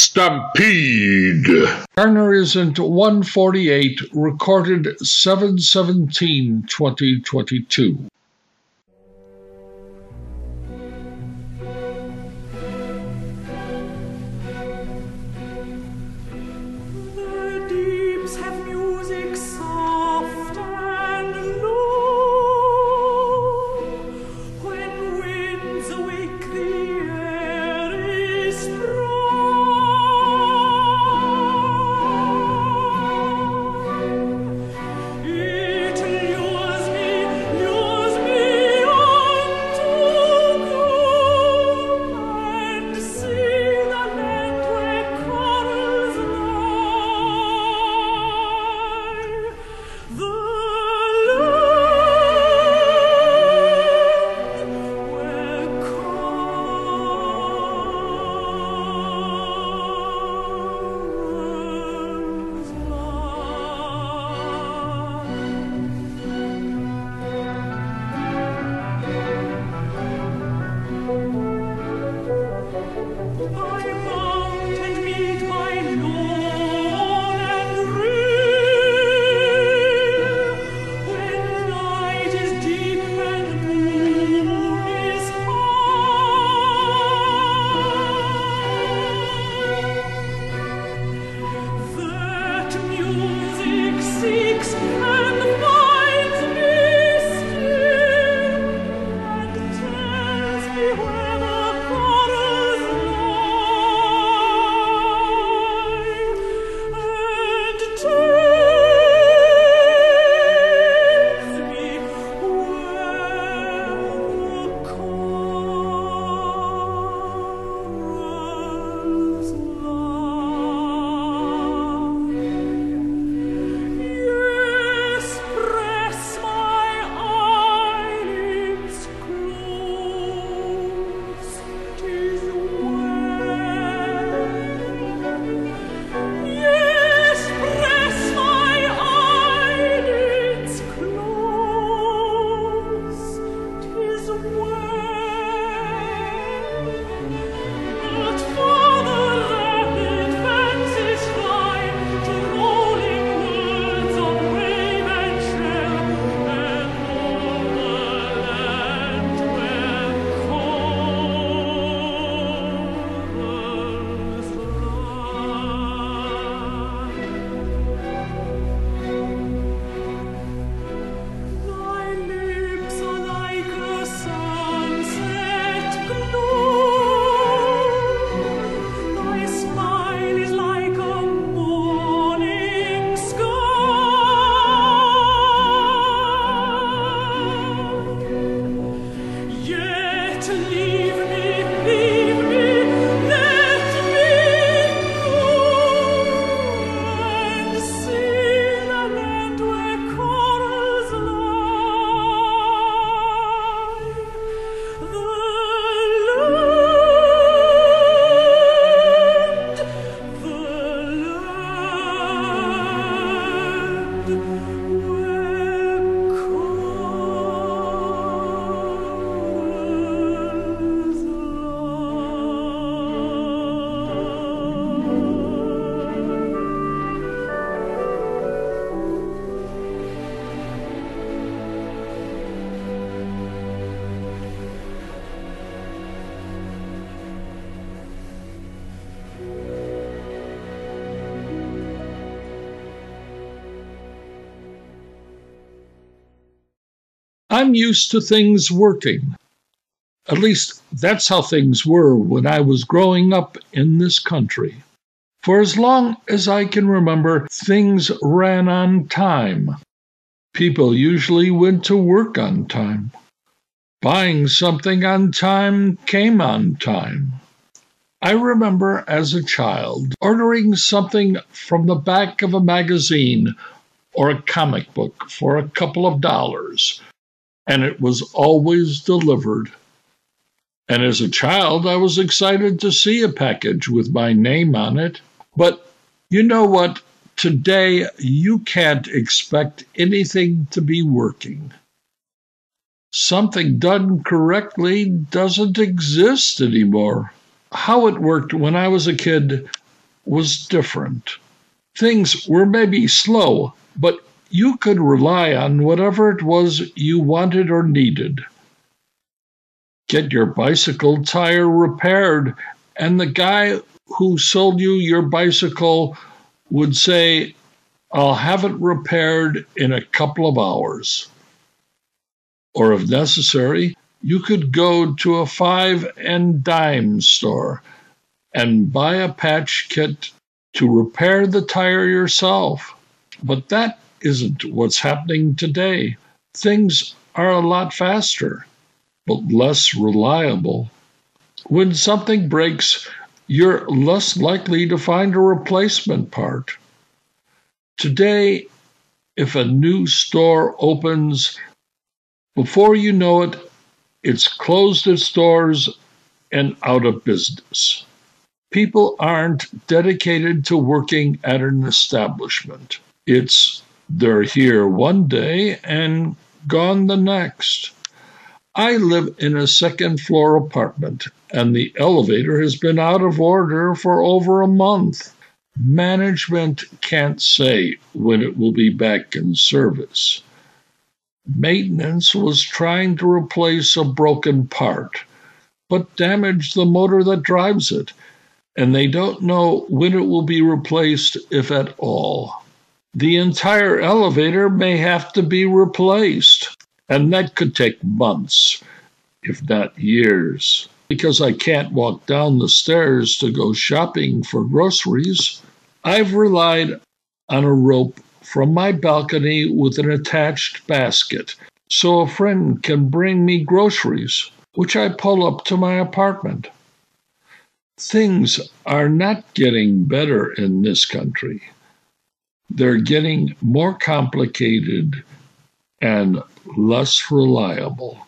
Stampede. Garner isn't 148, recorded 717 2022. I'm used to things working. At least that's how things were when I was growing up in this country. For as long as I can remember, things ran on time. People usually went to work on time. Buying something on time came on time. I remember as a child ordering something from the back of a magazine or a comic book for a couple of dollars and it was always delivered. And as a child, I was excited to see a package with my name on it. But you know what? Today, you can't expect anything to be working. Something done correctly doesn't exist anymore. How it worked when I was a kid, was different. Things were maybe slow, but you could rely on whatever it was you wanted or needed. Get your bicycle tire repaired, and the guy who sold you your bicycle would say, I'll have it repaired in a couple of hours. Or if necessary, you could go to a five and dime store and buy a patch kit to repair the tire yourself. But that isn't what's happening today. Things are a lot faster, but less reliable. When something breaks, you're less likely to find a replacement part. Today, if a new store opens, before you know it, it's closed its doors and out of business. People aren't dedicated to working at an establishment. It's they're here one day and gone the next. I live in a second floor apartment, and the elevator has been out of order for over a month. Management can't say when it will be back in service. Maintenance was trying to replace a broken part, but damaged the motor that drives it, and they don't know when it will be replaced, if at all the entire elevator may have to be replaced. And that could take months, if not years. Because I can't walk down the stairs to go shopping for groceries, I've relied on a rope from my balcony with an attached basket so a friend can bring me groceries, which I pull up to my apartment. Things are not getting better in this country they're getting more complicated and less reliable.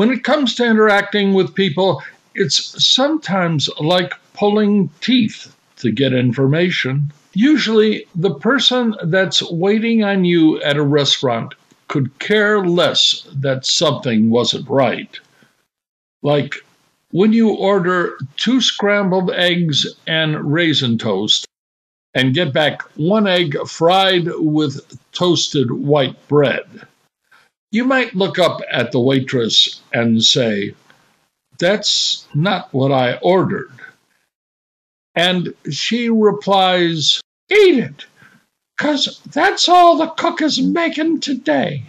When it comes to interacting with people, it's sometimes like pulling teeth to get information. Usually, the person that's waiting on you at a restaurant could care less that something wasn't right. Like when you order two scrambled eggs and raisin toast and get back one egg fried with toasted white bread. You might look up at the waitress and say, That's not what I ordered. And she replies, Eat it, because that's all the cook is making today.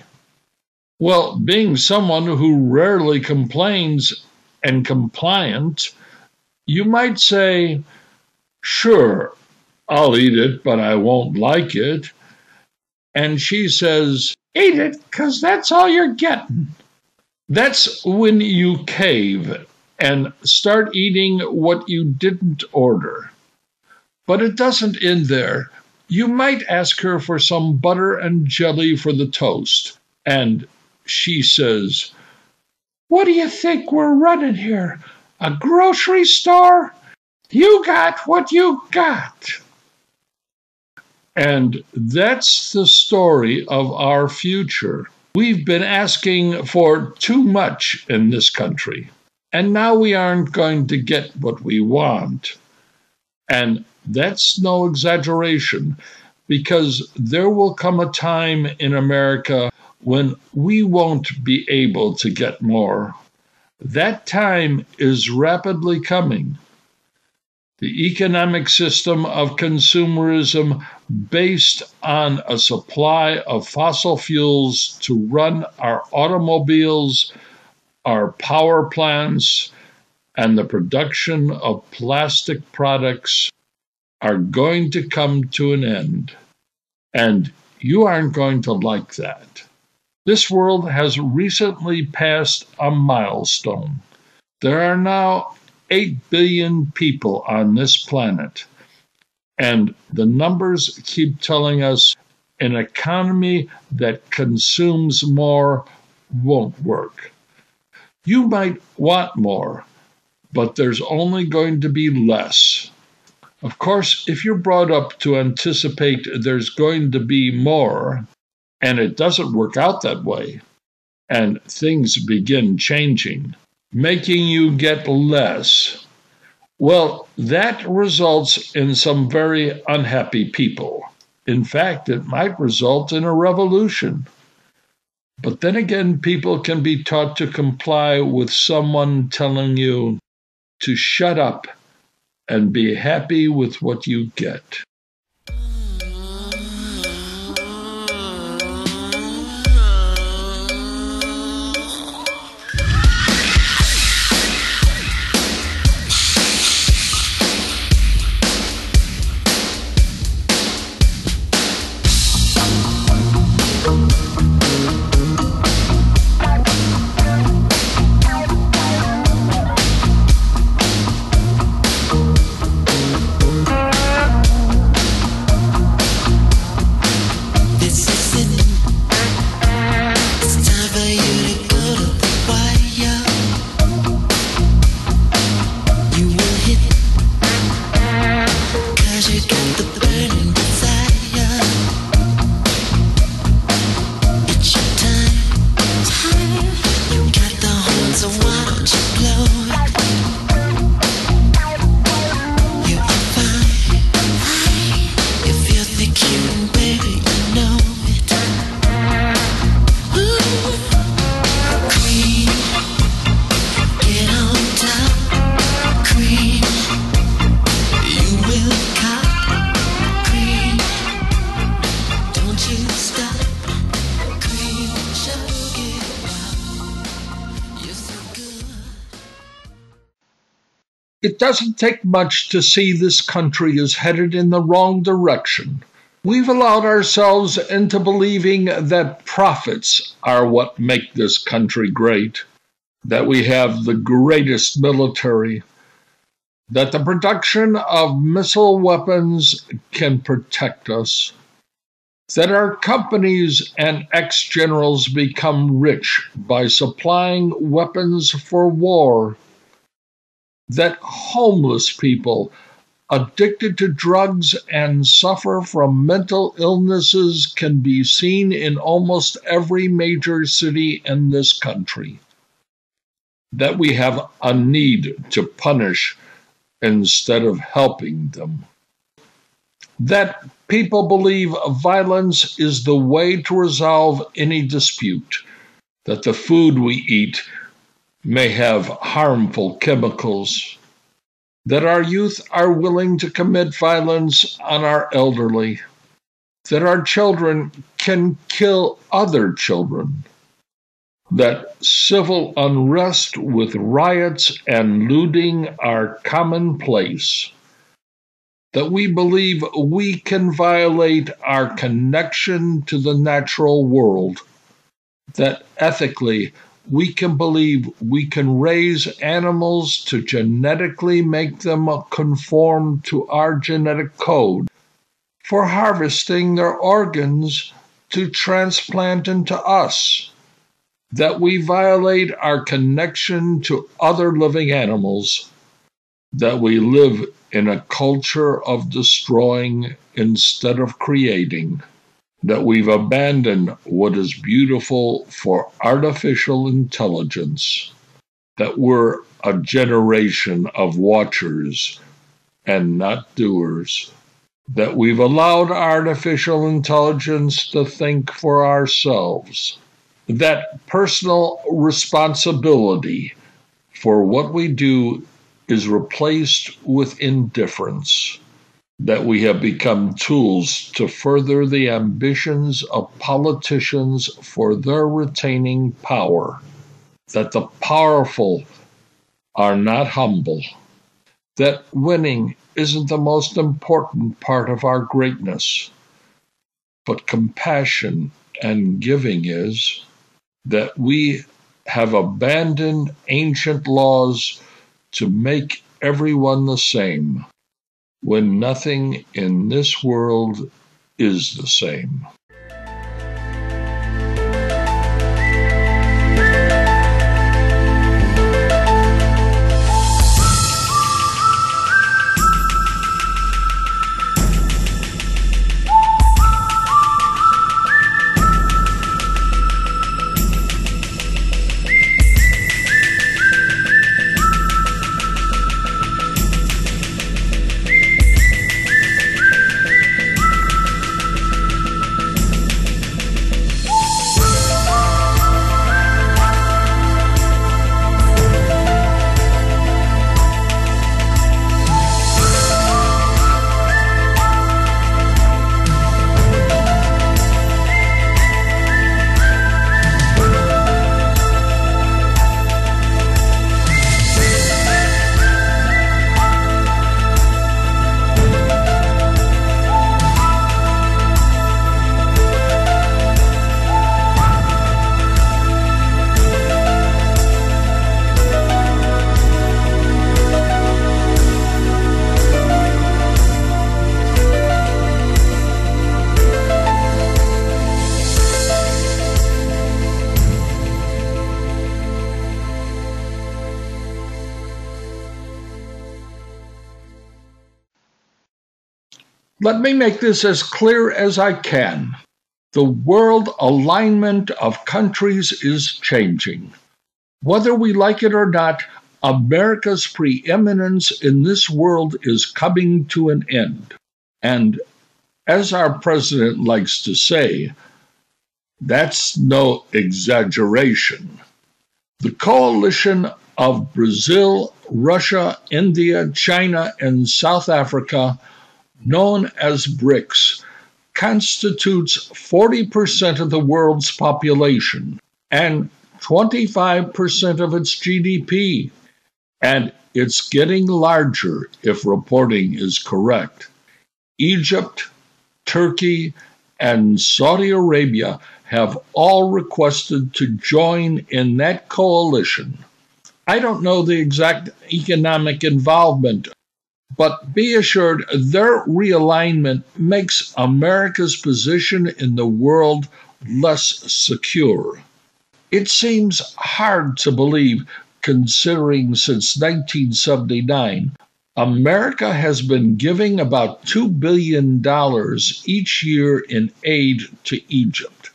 Well, being someone who rarely complains and compliant, you might say, Sure, I'll eat it, but I won't like it. And she says, Eat it, because that's all you're getting. That's when you cave and start eating what you didn't order. But it doesn't end there. You might ask her for some butter and jelly for the toast, and she says, What do you think we're running here? A grocery store? You got what you got. And that's the story of our future. We've been asking for too much in this country, and now we aren't going to get what we want. And that's no exaggeration, because there will come a time in America when we won't be able to get more. That time is rapidly coming. The economic system of consumerism based on a supply of fossil fuels to run our automobiles, our power plants, and the production of plastic products are going to come to an end. And you aren't going to like that. This world has recently passed a milestone. There are now 8 billion people on this planet. And the numbers keep telling us an economy that consumes more won't work. You might want more, but there's only going to be less. Of course, if you're brought up to anticipate there's going to be more, and it doesn't work out that way, and things begin changing, making you get less. Well, that results in some very unhappy people. In fact, it might result in a revolution. But then again, people can be taught to comply with someone telling you to shut up and be happy with what you get. It doesn't take much to see this country is headed in the wrong direction. We've allowed ourselves into believing that profits are what make this country great, that we have the greatest military, that the production of missile weapons can protect us, that our companies and ex generals become rich by supplying weapons for war that homeless people addicted to drugs and suffer from mental illnesses can be seen in almost every major city in this country. That we have a need to punish instead of helping them. That people believe violence is the way to resolve any dispute. That the food we eat may have harmful chemicals, that our youth are willing to commit violence on our elderly, that our children can kill other children, that civil unrest with riots and looting are commonplace, that we believe we can violate our connection to the natural world, that ethically we can believe we can raise animals to genetically make them conform to our genetic code for harvesting their organs to transplant into us. that we violate our connection to other living animals, that we live in a culture of destroying instead of creating, that we've abandoned what is beautiful for artificial intelligence, that we're a generation of watchers and not doers, that we've allowed artificial intelligence to think for ourselves, that personal responsibility for what we do is replaced with indifference, that we have become tools to further the ambitions of politicians for their retaining power, that the powerful are not humble, that winning isn't the most important part of our greatness, but compassion and giving is, that we have abandoned ancient laws to make everyone the same when nothing in this world is the same. Let me make this as clear as I can. The world alignment of countries is changing. Whether we like it or not, America's preeminence in this world is coming to an end. And as our president likes to say, that's no exaggeration. The coalition of Brazil, Russia, India, China, and South Africa known as BRICS, constitutes 40% of the world's population and 25% of its GDP. And it's getting larger if reporting is correct. Egypt, Turkey, and Saudi Arabia have all requested to join in that coalition. I don't know the exact economic involvement but be assured their realignment makes America's position in the world less secure. It seems hard to believe, considering since 1979, America has been giving about $2 billion each year in aid to Egypt,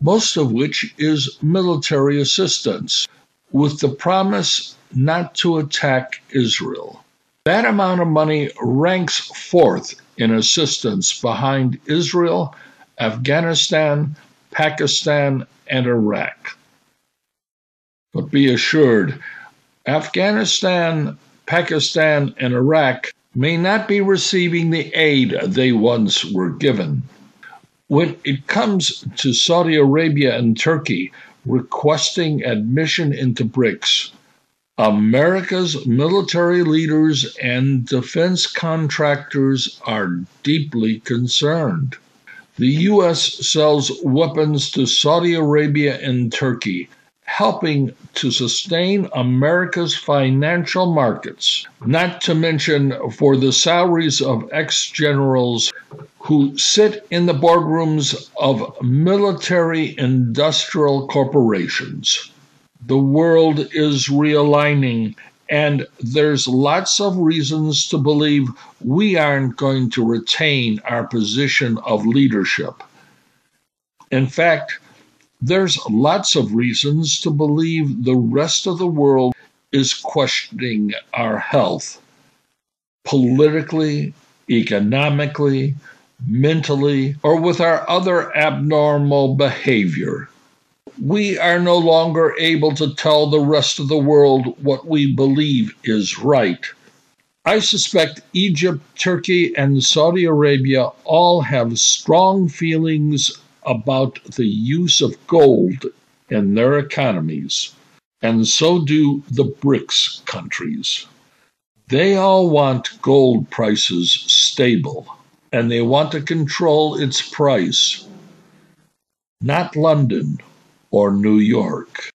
most of which is military assistance, with the promise not to attack Israel. That amount of money ranks fourth in assistance behind Israel, Afghanistan, Pakistan, and Iraq. But be assured, Afghanistan, Pakistan, and Iraq may not be receiving the aid they once were given. When it comes to Saudi Arabia and Turkey requesting admission into BRICS, America's military leaders and defense contractors are deeply concerned. The U.S. sells weapons to Saudi Arabia and Turkey, helping to sustain America's financial markets, not to mention for the salaries of ex generals who sit in the boardrooms of military industrial corporations. The world is realigning, and there's lots of reasons to believe we aren't going to retain our position of leadership. In fact, there's lots of reasons to believe the rest of the world is questioning our health politically, economically, mentally, or with our other abnormal behavior. We are no longer able to tell the rest of the world what we believe is right. I suspect Egypt, Turkey, and Saudi Arabia all have strong feelings about the use of gold in their economies, and so do the BRICS countries. They all want gold prices stable, and they want to control its price, not London or New York.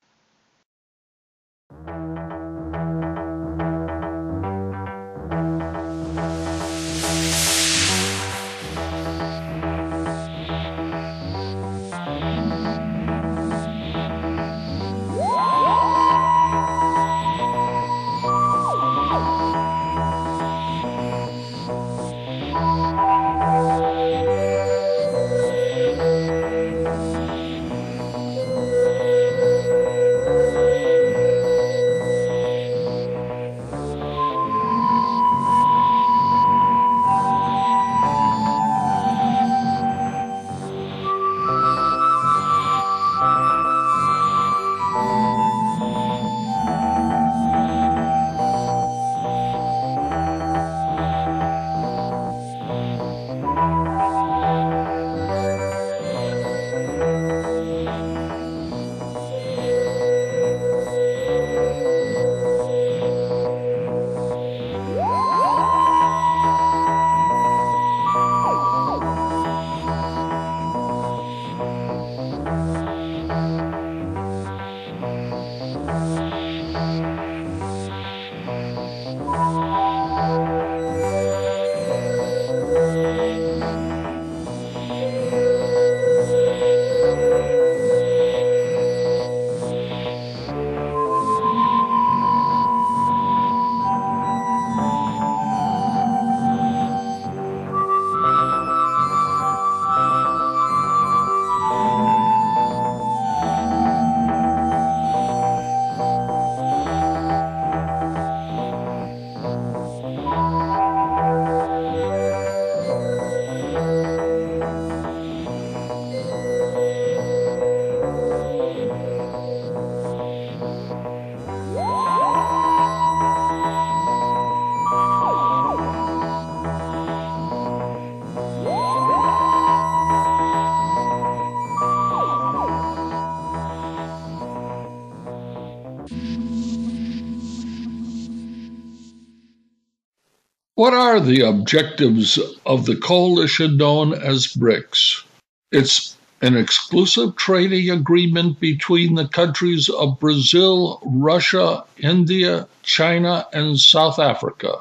What are the objectives of the coalition known as BRICS? It's an exclusive trading agreement between the countries of Brazil, Russia, India, China, and South Africa.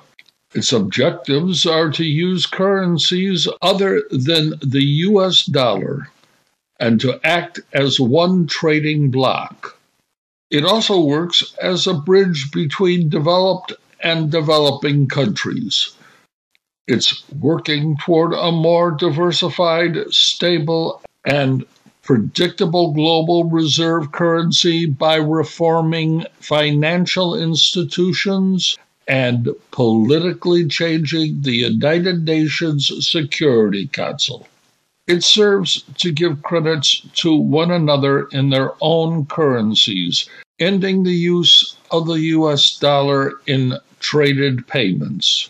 Its objectives are to use currencies other than the US dollar and to act as one trading bloc. It also works as a bridge between developed and developing countries. It's working toward a more diversified, stable, and predictable global reserve currency by reforming financial institutions and politically changing the United Nations Security Council. It serves to give credits to one another in their own currencies, ending the use of the US dollar in traded payments.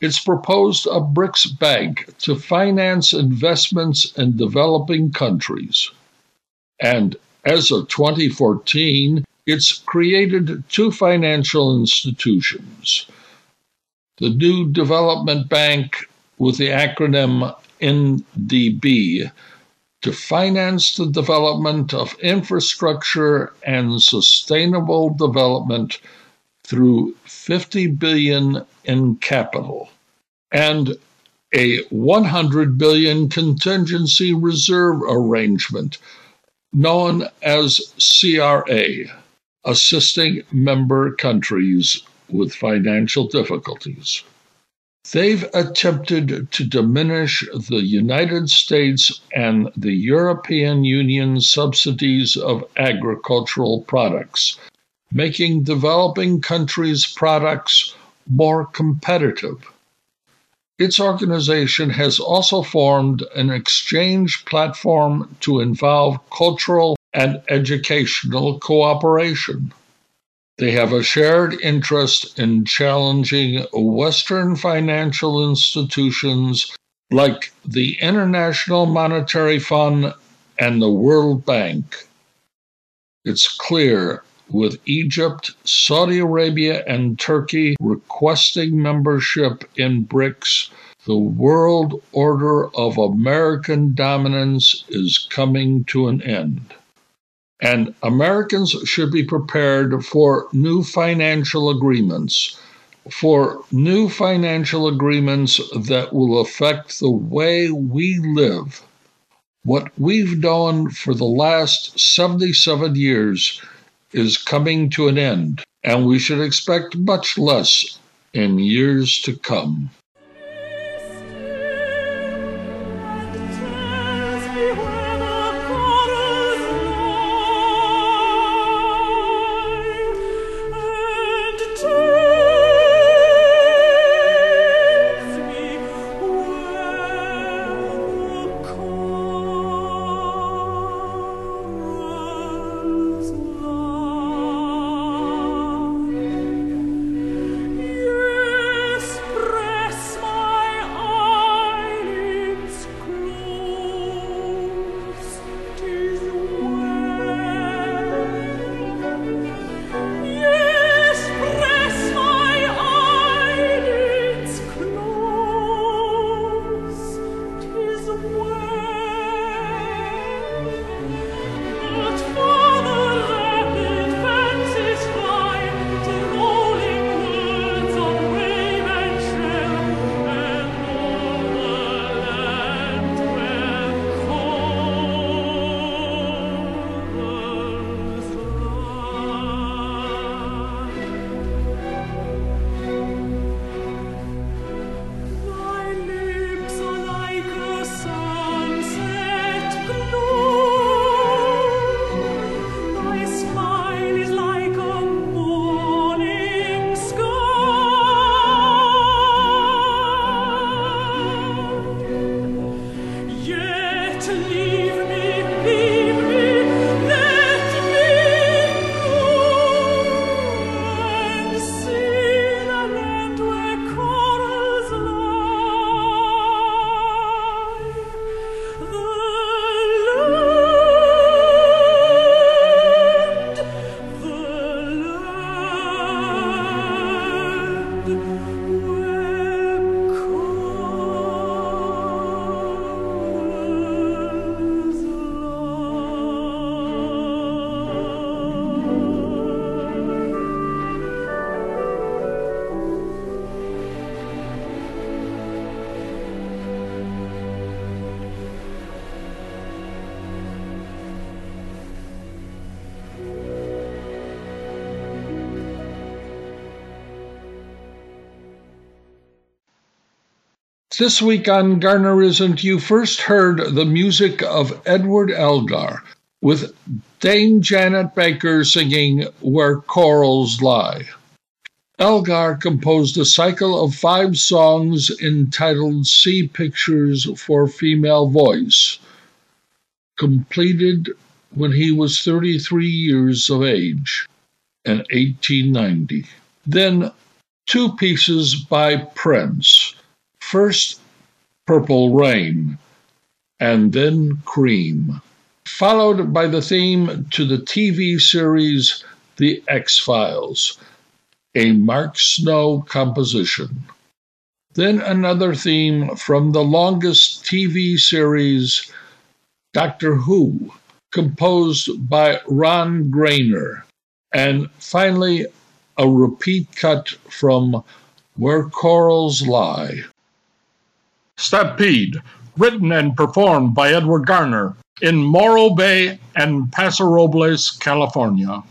It's proposed a BRICS bank to finance investments in developing countries. And as of 2014, it's created two financial institutions the New Development Bank, with the acronym NDB, to finance the development of infrastructure and sustainable development through 50 billion in capital and a 100 billion contingency reserve arrangement known as CRA, assisting member countries with financial difficulties. They've attempted to diminish the United States and the European Union subsidies of agricultural products, making developing countries' products more competitive. Its organization has also formed an exchange platform to involve cultural and educational cooperation. They have a shared interest in challenging Western financial institutions like the International Monetary Fund and the World Bank. It's clear with Egypt, Saudi Arabia, and Turkey requesting membership in BRICS, the world order of American dominance is coming to an end. And Americans should be prepared for new financial agreements, for new financial agreements that will affect the way we live. What we've done for the last 77 years is coming to an end, and we should expect much less in years to come. This week on Garner Isn't, you first heard the music of Edward Elgar with Dame Janet Baker singing Where Corals Lie. Elgar composed a cycle of five songs entitled Sea Pictures for Female Voice, completed when he was 33 years of age in 1890. Then two pieces by Prince First Purple Rain, and then Cream, followed by the theme to the TV series The X Files, a Mark Snow composition. Then another theme from the longest TV series, Doctor Who, composed by Ron Grainer, and finally a repeat cut from Where Corals Lie. Stampede, written and performed by Edward Garner in Morro Bay and Paso Robles, California.